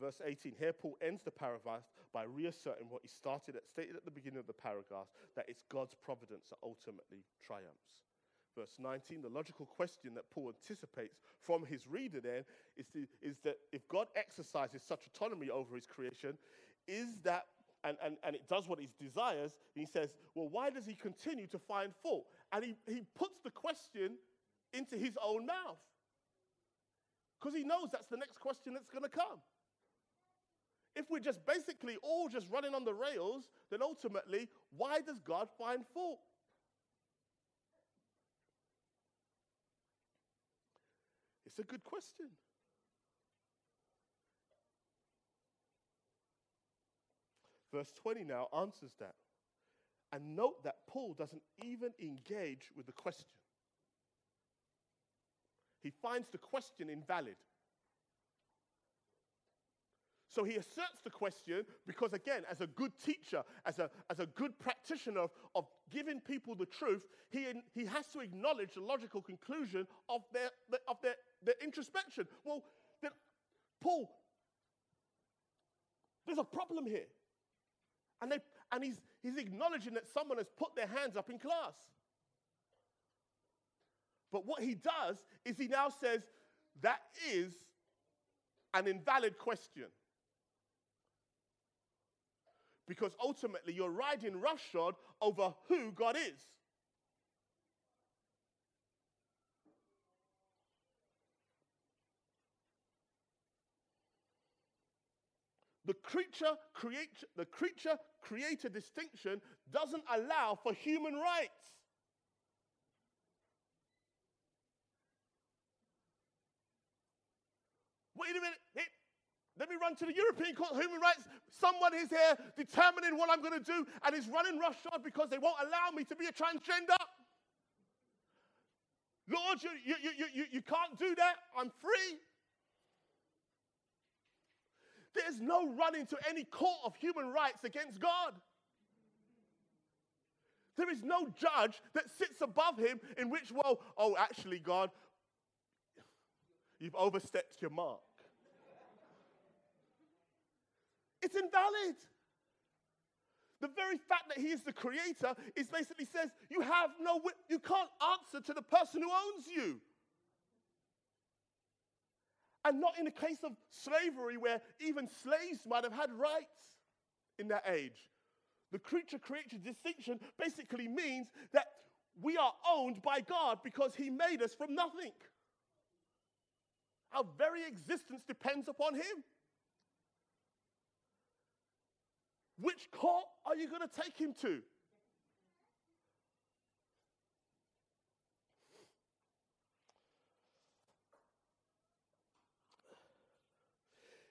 [SPEAKER 1] Verse 18, here Paul ends the paragraph by reasserting what he started at, stated at the beginning of the paragraph, that it's God's providence that ultimately triumphs. Verse 19, the logical question that Paul anticipates from his reader then is, is that if God exercises such autonomy over his creation, is that, and, and, and it does what he desires, he says, well, why does he continue to find fault? And he, he puts the question into his own mouth. Because he knows that's the next question that's going to come. If we're just basically all just running on the rails, then ultimately, why does God find fault? It's a good question. Verse 20 now answers that. And note that Paul doesn't even engage with the question. He finds the question invalid. So he asserts the question because, again, as a good teacher, as a, as a good practitioner of, of giving people the truth, he, he has to acknowledge the logical conclusion of their, of their, their introspection. Well, then, Paul, there's a problem here. And, they, and he's, he's acknowledging that someone has put their hands up in class. But what he does is he now says, that is an invalid question. Because ultimately, you're riding roughshod over who God is. the creature create, the creature creator distinction doesn't allow for human rights. Wait a minute. Let me run to the European Court of Human Rights. Someone is here determining what I'm going to do and is running roughshod because they won't allow me to be a transgender. Lord, you, you, you, you, you can't do that. I'm free. There's no running to any court of human rights against God. There is no judge that sits above him in which, well, oh, actually, God, you've overstepped your mark. It's invalid. The very fact that he is the creator is basically says you have no you can't answer to the person who owns you. And not in the case of slavery where even slaves might have had rights in that age. The creature creature distinction basically means that we are owned by God because he made us from nothing. Our very existence depends upon him. Which court are you going to take him to?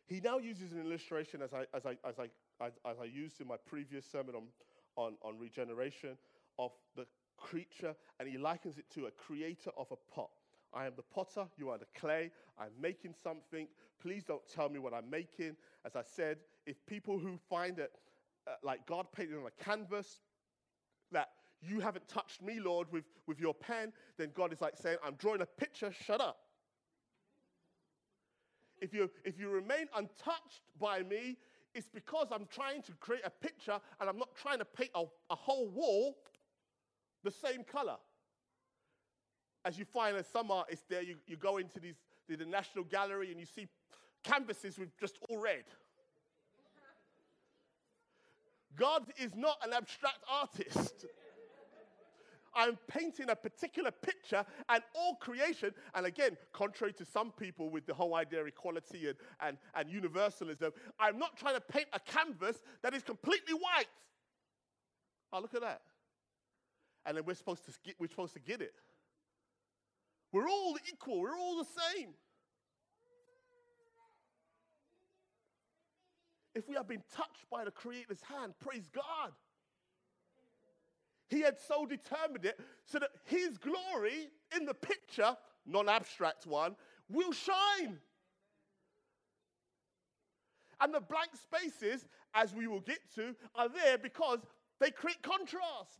[SPEAKER 1] He now uses an illustration as I, as I, as I, as, I used in my previous sermon on, on, on regeneration of the creature, and he likens it to a creator of a pot. I am the potter, you are the clay. I'm making something. Please don't tell me what I'm making. As I said, if people who find it uh, like God painted on a canvas, that you haven't touched me, Lord, with, with your pen, then God is like saying, I'm drawing a picture, shut up. If you, if you remain untouched by me, it's because I'm trying to create a picture and I'm not trying to paint a, a whole wall the same color. As you find as some artists there, you, you go into these, the, the National Gallery and you see canvases with just all red. God is not an abstract artist. I'm painting a particular picture and all creation, and again, contrary to some people with the whole idea of equality and, and, and universalism, I'm not trying to paint a canvas that is completely white. Oh, look at that. And then we're supposed to get, we're supposed to get it. We're all equal, we're all the same. If we have been touched by the Creator's hand, praise God. He had so determined it so that His glory in the picture, non abstract one, will shine. And the blank spaces, as we will get to, are there because they create contrast.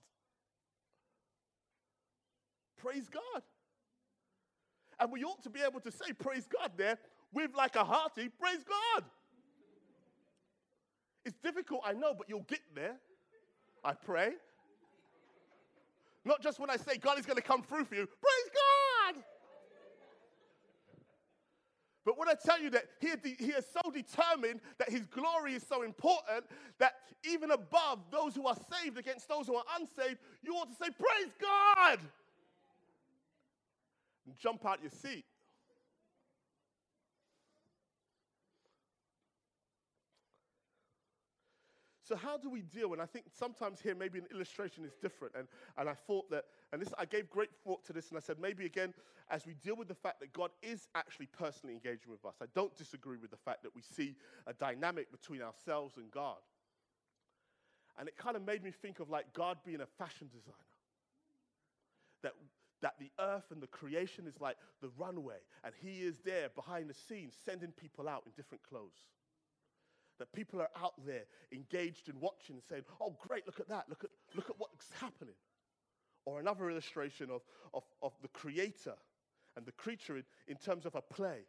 [SPEAKER 1] Praise God. And we ought to be able to say, Praise God, there with like a hearty, Praise God. It's difficult, I know, but you'll get there. I pray. Not just when I say God is going to come through for you, praise God. But when I tell you that he, he is so determined that his glory is so important that even above those who are saved against those who are unsaved, you ought to say, Praise God! And jump out your seat. So how do we deal? And I think sometimes here maybe an illustration is different. And, and I thought that, and this I gave great thought to this, and I said maybe again, as we deal with the fact that God is actually personally engaging with us, I don't disagree with the fact that we see a dynamic between ourselves and God. And it kind of made me think of like God being a fashion designer. That that the earth and the creation is like the runway, and He is there behind the scenes, sending people out in different clothes that people are out there engaged in watching and saying, oh, great, look at that, look at, look at what's happening. Or another illustration of, of, of the creator and the creature in, in terms of a play.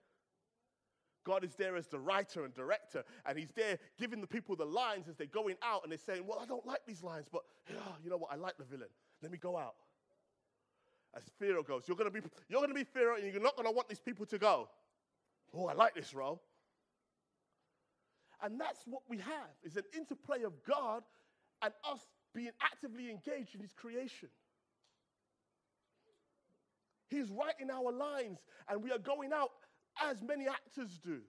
[SPEAKER 1] God is there as the writer and director, and He's there giving the people the lines as they're going out, and they're saying, Well, I don't like these lines, but yeah, you know what? I like the villain. Let me go out. As Pharaoh goes, You're going to be, you're going to be Pharaoh, and you're not going to want these people to go. Oh, I like this role. And that's what we have is an interplay of God and us being actively engaged in his creation. He's writing our lines, and we are going out as many actors do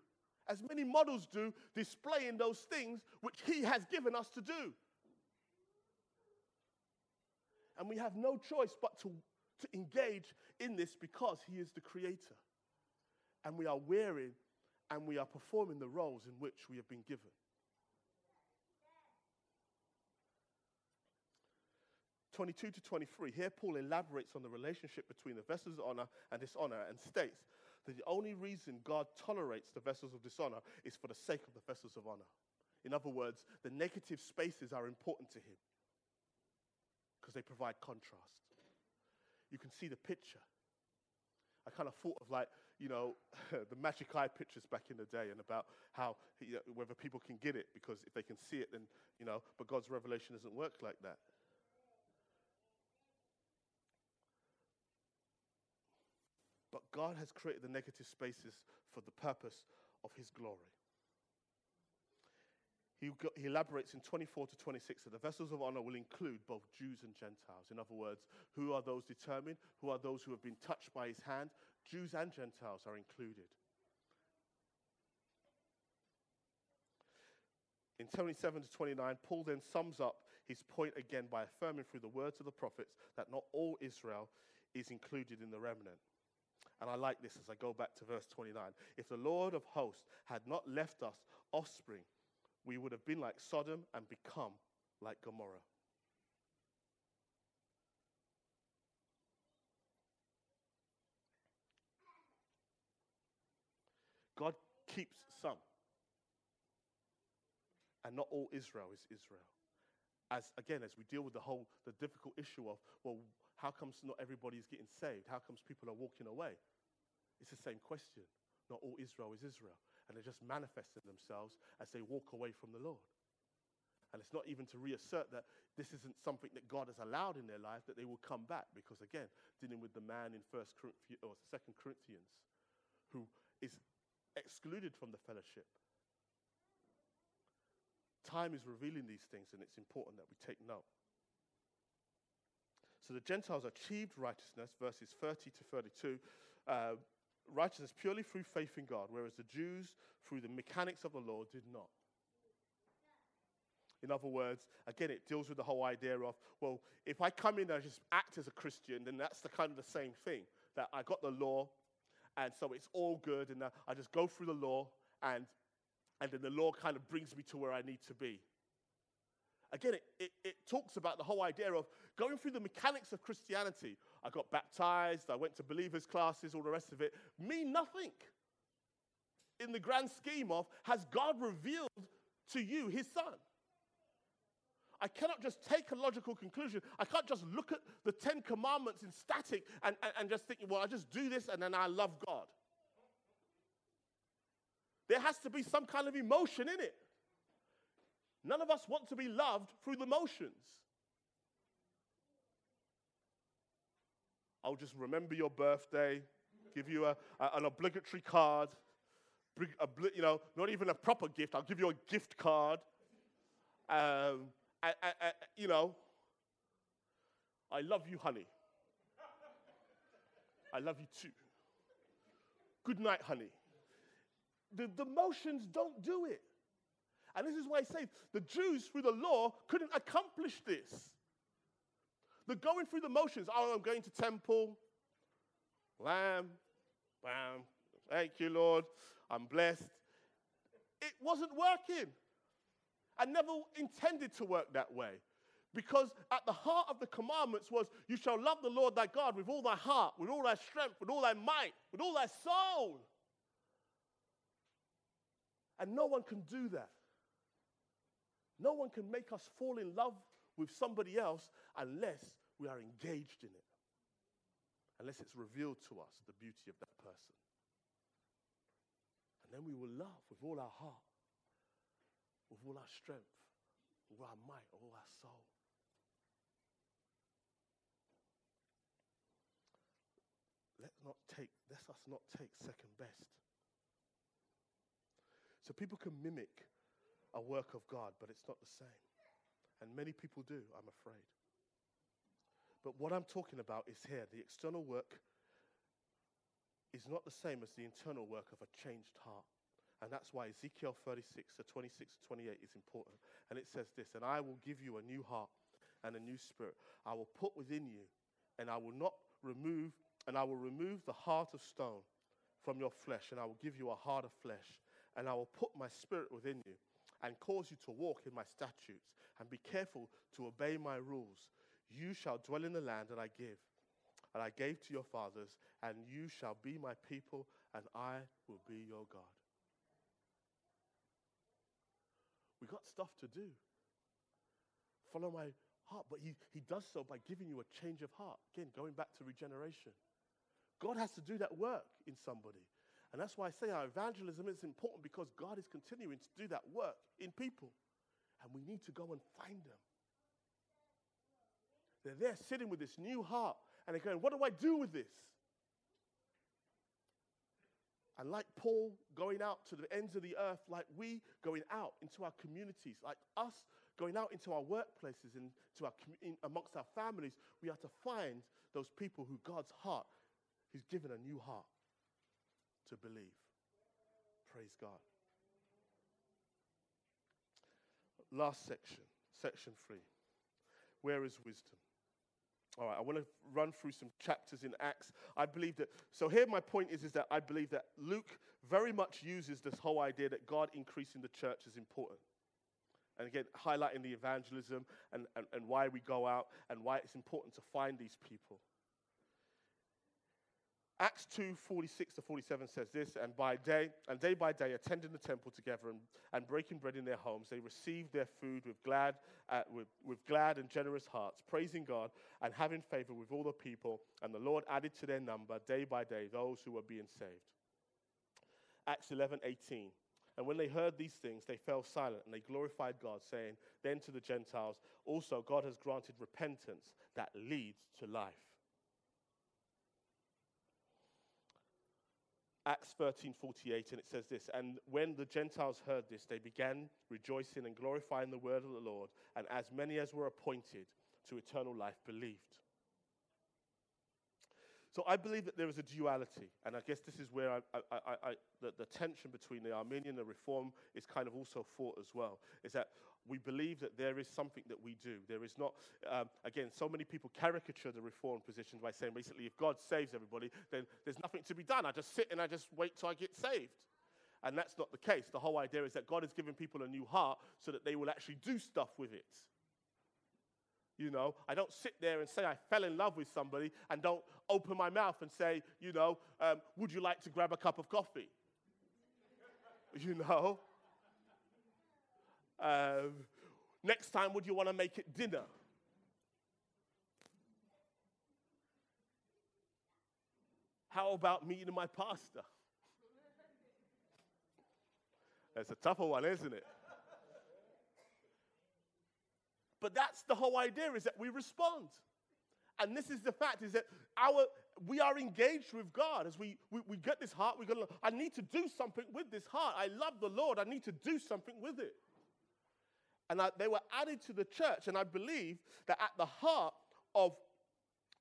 [SPEAKER 1] as many models do, displaying those things which He has given us to do. And we have no choice but to, to engage in this because He is the Creator. And we are wearing and we are performing the roles in which we have been given. 22 to 23, here Paul elaborates on the relationship between the vessels of honor and dishonor and states that the only reason God tolerates the vessels of dishonor is for the sake of the vessels of honor. In other words, the negative spaces are important to him because they provide contrast. You can see the picture. I kind of thought of like, you know, the magic eye pictures back in the day and about how, you know, whether people can get it because if they can see it, then, you know, but God's revelation doesn't work like that. But God has created the negative spaces for the purpose of his glory. He, he, elaborates in 24 to 26 that the vessels of honor will include both Jews and Gentiles. In other words, who are those determined? Who are those who have been touched by his hand? Jews and Gentiles are included. In 27 to 29, Paul then sums up his point again by affirming through the words of the prophets that not all Israel is included in the remnant. And I like this as I go back to verse 29. If the Lord of hosts had not left us offspring, we would have been like Sodom and become like Gomorrah. God keeps some. And not all Israel is Israel. As again, as we deal with the whole the difficult issue of, well, how comes not everybody is getting saved? How comes people are walking away? It's the same question. Not all Israel is Israel and they're just manifesting themselves as they walk away from the Lord. And it's not even to reassert that this isn't something that God has allowed in their life, that they will come back. Because again, dealing with the man in First Corinthians or Second Corinthians, who is excluded from the fellowship. Time is revealing these things, and it's important that we take note. So the Gentiles achieved righteousness, verses 30 to 32. Uh, righteousness purely through faith in God, whereas the Jews, through the mechanics of the law, did not. In other words, again, it deals with the whole idea of, well, if I come in and I just act as a Christian, then that's the kind of the same thing. That I got the law, and so it's all good, and uh, I just go through the law, and, and then the law kind of brings me to where I need to be. Again, it, it, it talks about the whole idea of going through the mechanics of Christianity. I got baptized, I went to believers' classes, all the rest of it, mean nothing. In the grand scheme of, has God revealed to you his son? I cannot just take a logical conclusion. I can't just look at the Ten Commandments in static and, and, and just think, well, I just do this and then I love God. There has to be some kind of emotion in it. None of us want to be loved through the motions. I'll just remember your birthday, give you a, a, an obligatory card, you know, not even a proper gift. I'll give you a gift card. Um, I, I, I, you know, I love you, honey. I love you too. Good night, honey. The, the motions don't do it. And this is why I say the Jews, through the law, couldn't accomplish this. The going through the motions, oh, I'm going to temple, lamb, bam, thank you, Lord, I'm blessed. It wasn't working. I never intended to work that way. Because at the heart of the commandments was, You shall love the Lord thy God with all thy heart, with all thy strength, with all thy might, with all thy soul. And no one can do that. No one can make us fall in love with somebody else unless we are engaged in it, unless it's revealed to us the beauty of that person. And then we will love with all our heart, with all our strength, all our might, all our soul. Let's not take, let us not take second best. So people can mimic a work of God, but it's not the same. And many people do, I'm afraid. But what I'm talking about is here the external work is not the same as the internal work of a changed heart. And that's why Ezekiel 36 to 26 to 28 is important. And it says this And I will give you a new heart and a new spirit. I will put within you, and I will not remove, and I will remove the heart of stone from your flesh, and I will give you a heart of flesh. And I will put my spirit within you and cause you to walk in my statutes and be careful to obey my rules. You shall dwell in the land that I give, and I gave to your fathers, and you shall be my people, and I will be your God. We got stuff to do. Follow my heart. But he, he does so by giving you a change of heart. Again, going back to regeneration. God has to do that work in somebody. And that's why I say our evangelism is important because God is continuing to do that work in people. And we need to go and find them. They're there sitting with this new heart and they're going, What do I do with this? And like Paul going out to the ends of the earth, like we going out into our communities, like us going out into our workplaces and to our in, amongst our families, we are to find those people who God's heart, He's given a new heart to believe. Praise God. Last section, section three. Where is wisdom? All right, I want to run through some chapters in Acts. I believe that, so here my point is, is that I believe that Luke very much uses this whole idea that God increasing the church is important. And again, highlighting the evangelism and, and, and why we go out and why it's important to find these people. Acts 2 46 to 47 says this, and by day, and day by day, attending the temple together and, and breaking bread in their homes, they received their food with glad, uh, with, with glad and generous hearts, praising God and having favor with all the people. And the Lord added to their number day by day those who were being saved. Acts 11 18. And when they heard these things, they fell silent and they glorified God, saying, Then to the Gentiles, also God has granted repentance that leads to life. Acts 13:48 and it says this and when the Gentiles heard this they began rejoicing and glorifying the word of the Lord and as many as were appointed to eternal life believed. So I believe that there is a duality, and I guess this is where I, I, I, the, the tension between the Arminian and the Reform is kind of also fought as well. Is that we believe that there is something that we do. There is not, um, again, so many people caricature the Reform position by saying basically, if God saves everybody, then there's nothing to be done. I just sit and I just wait till I get saved. And that's not the case. The whole idea is that God has given people a new heart so that they will actually do stuff with it. You know, I don't sit there and say I fell in love with somebody and don't open my mouth and say, you know, um, would you like to grab a cup of coffee? you know? Um, next time, would you want to make it dinner? How about meeting my pastor? That's a tougher one, isn't it? But that's the whole idea is that we respond. And this is the fact is that our we are engaged with God as we, we, we get this heart. We go, I need to do something with this heart. I love the Lord. I need to do something with it. And I, they were added to the church. And I believe that at the heart of,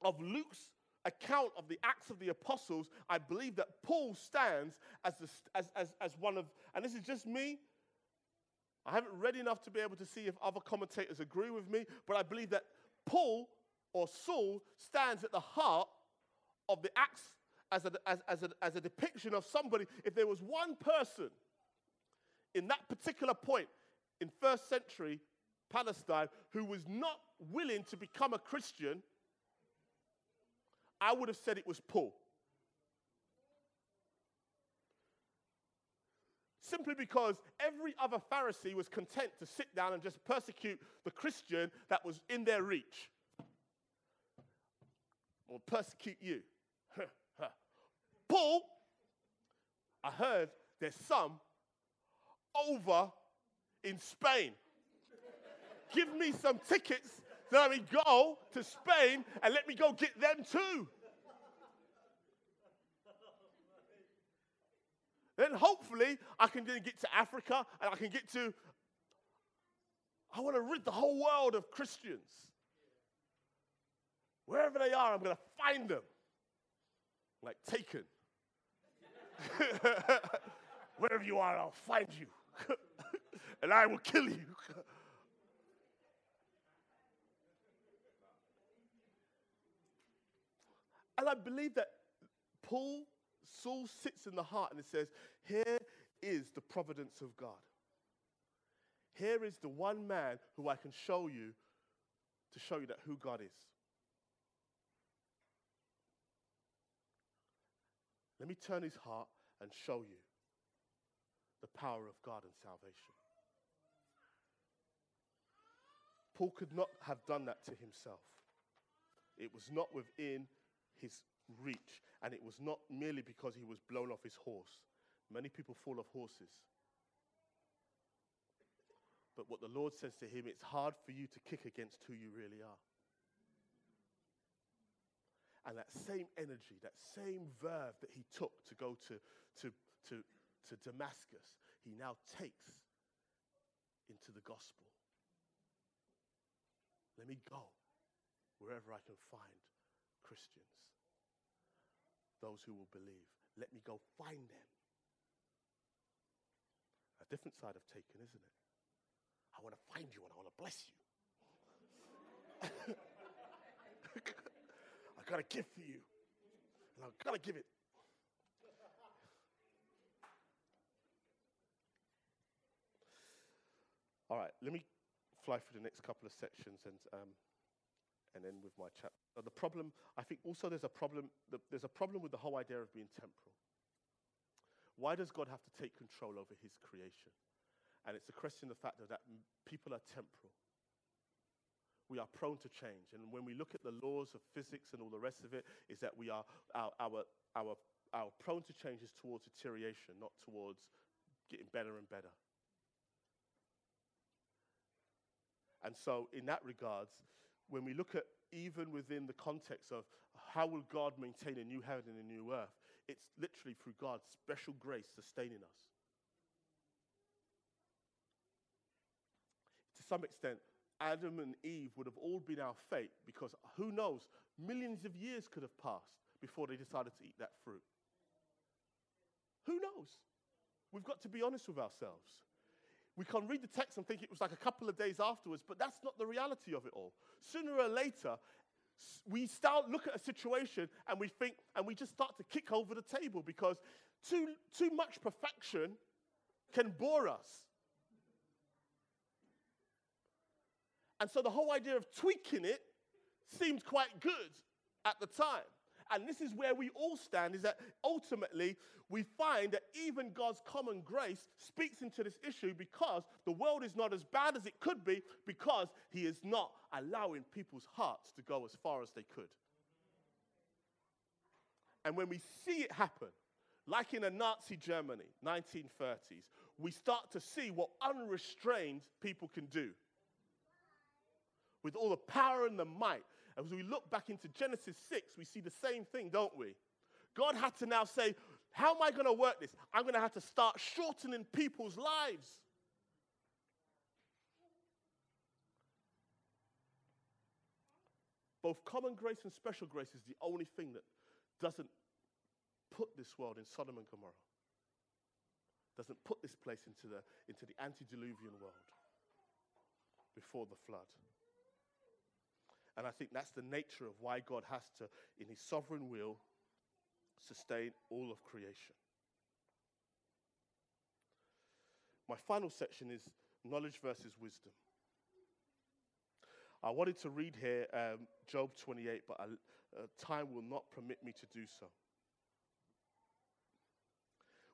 [SPEAKER 1] of Luke's account of the Acts of the Apostles, I believe that Paul stands as, the, as, as, as one of, and this is just me, I haven't read enough to be able to see if other commentators agree with me, but I believe that Paul or Saul stands at the heart of the Acts as a, as, as, a, as a depiction of somebody. If there was one person in that particular point in first century Palestine who was not willing to become a Christian, I would have said it was Paul. Simply because every other Pharisee was content to sit down and just persecute the Christian that was in their reach. Or persecute you. Paul, I heard there's some over in Spain. Give me some tickets so let me go to Spain and let me go get them too. Then hopefully I can then get to Africa and I can get to. I want to rid the whole world of Christians. Wherever they are, I'm going to find them. Like taken. Wherever you are, I'll find you. and I will kill you. and I believe that Paul, Saul sits in the heart and it says, Here is the providence of God. Here is the one man who I can show you to show you that who God is. Let me turn his heart and show you the power of God and salvation. Paul could not have done that to himself. It was not within his reach, and it was not merely because he was blown off his horse. Many people fall off horses. But what the Lord says to him, it's hard for you to kick against who you really are. And that same energy, that same verve that he took to go to, to, to, to Damascus, he now takes into the gospel. Let me go wherever I can find Christians, those who will believe. Let me go find them. A different side of taken, isn't it? I want to find you and I want to bless you. I got a gift for you, and I've got to give it. All right, let me fly through the next couple of sections and, um, and then with my chat. Uh, the problem, I think also there's a problem, there's a problem with the whole idea of being temporal. Why does God have to take control over his creation? And it's a question of the fact that, that people are temporal. We are prone to change. And when we look at the laws of physics and all the rest of it, is that we are, our, our, our, our prone to change is towards deterioration, not towards getting better and better. And so, in that regards, when we look at even within the context of how will God maintain a new heaven and a new earth, it's literally through God's special grace sustaining us. To some extent, Adam and Eve would have all been our fate because who knows, millions of years could have passed before they decided to eat that fruit. Who knows? We've got to be honest with ourselves. We can read the text and think it was like a couple of days afterwards, but that's not the reality of it all. Sooner or later, we start look at a situation and we think and we just start to kick over the table because too, too much perfection can bore us. And so the whole idea of tweaking it seemed quite good at the time. And this is where we all stand is that ultimately we find that even God's common grace speaks into this issue because the world is not as bad as it could be because he is not allowing people's hearts to go as far as they could. And when we see it happen, like in a Nazi Germany, 1930s, we start to see what unrestrained people can do. With all the power and the might. As we look back into Genesis 6, we see the same thing, don't we? God had to now say, How am I going to work this? I'm going to have to start shortening people's lives. Both common grace and special grace is the only thing that doesn't put this world in Sodom and Gomorrah. Doesn't put this place into the, into the antediluvian world before the flood. And I think that's the nature of why God has to, in his sovereign will, sustain all of creation. My final section is knowledge versus wisdom. I wanted to read here um, Job 28, but I, uh, time will not permit me to do so.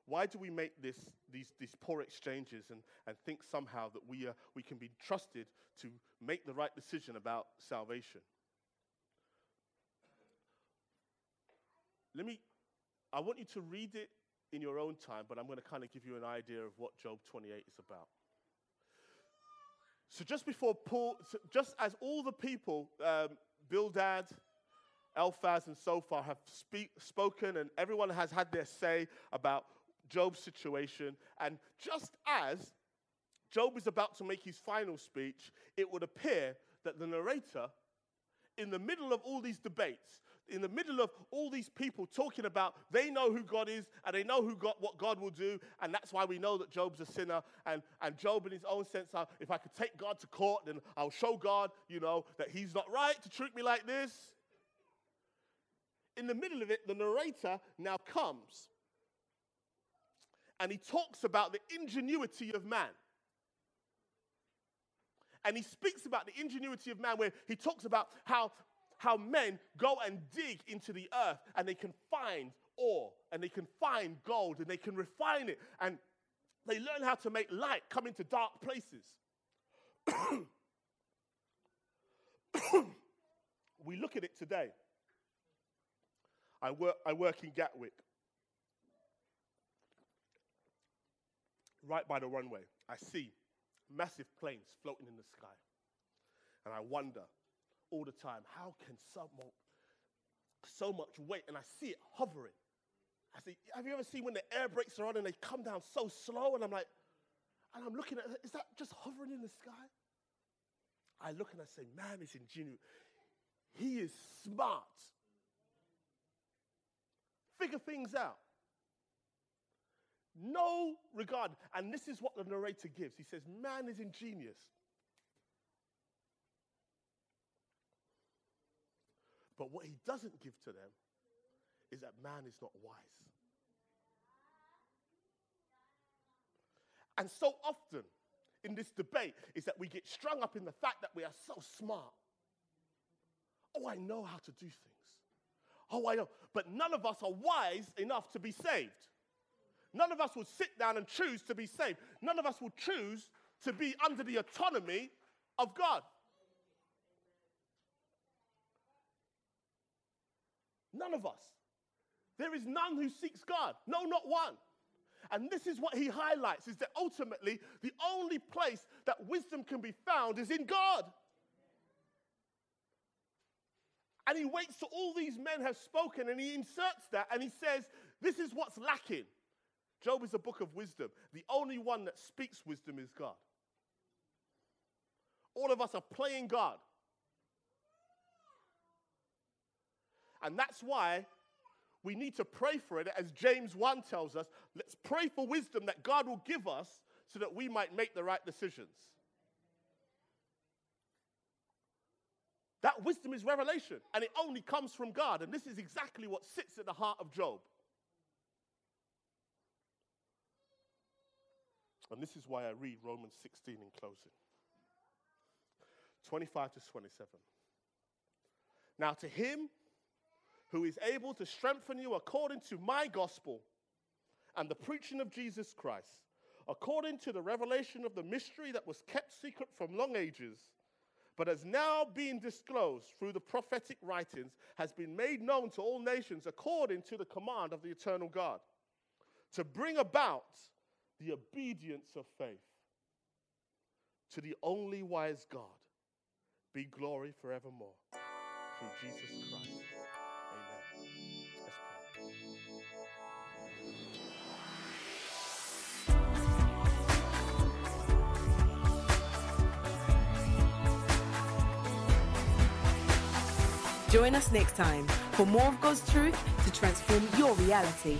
[SPEAKER 1] Why do we make this, these, these poor exchanges and, and think somehow that we, uh, we can be trusted to make the right decision about salvation? Let me, I want you to read it in your own time, but I'm going to kind of give you an idea of what Job 28 is about. So just before Paul, so just as all the people, um, Bildad, Eliphaz, and Zophar have speak, spoken, and everyone has had their say about Job's situation. And just as Job is about to make his final speech, it would appear that the narrator, in the middle of all these debates, in the middle of all these people talking about they know who God is and they know who God, what God will do, and that's why we know that Job's a sinner. And, and Job, in his own sense, uh, if I could take God to court, then I'll show God, you know, that he's not right to treat me like this. In the middle of it, the narrator now comes and he talks about the ingenuity of man. And he speaks about the ingenuity of man, where he talks about how how men go and dig into the earth and they can find ore and they can find gold and they can refine it and they learn how to make light come into dark places. we look at it today. I work, I work in Gatwick, right by the runway. I see massive planes floating in the sky. And I wonder all the time. How can someone so much weight and I see it hovering? I say, have you ever seen when the air brakes are on and they come down so slow? And I'm like, and I'm looking at it, is that just hovering in the sky? I look and I say, man is ingenious. He is smart. Figure things out. No regard. And this is what the narrator gives. He says, man is ingenious. But what he doesn't give to them is that man is not wise. And so often in this debate is that we get strung up in the fact that we are so smart. Oh, I know how to do things. Oh, I know. But none of us are wise enough to be saved. None of us will sit down and choose to be saved. None of us will choose to be under the autonomy of God. None of us. There is none who seeks God. No, not one. And this is what he highlights is that ultimately the only place that wisdom can be found is in God. And he waits till all these men have spoken and he inserts that and he says, This is what's lacking. Job is a book of wisdom. The only one that speaks wisdom is God. All of us are playing God. And that's why we need to pray for it. As James 1 tells us, let's pray for wisdom that God will give us so that we might make the right decisions. That wisdom is revelation, and it only comes from God. And this is exactly what sits at the heart of Job. And this is why I read Romans 16 in closing 25 to 27. Now, to him who is able to strengthen you according to my gospel and the preaching of Jesus Christ, according to the revelation of the mystery that was kept secret from long ages, but has now been disclosed through the prophetic writings, has been made known to all nations according to the command of the eternal God, to bring about the obedience of faith. To the only wise God be glory forevermore through Jesus Christ. Amen.
[SPEAKER 2] Join us next time for more of God's truth to transform your reality.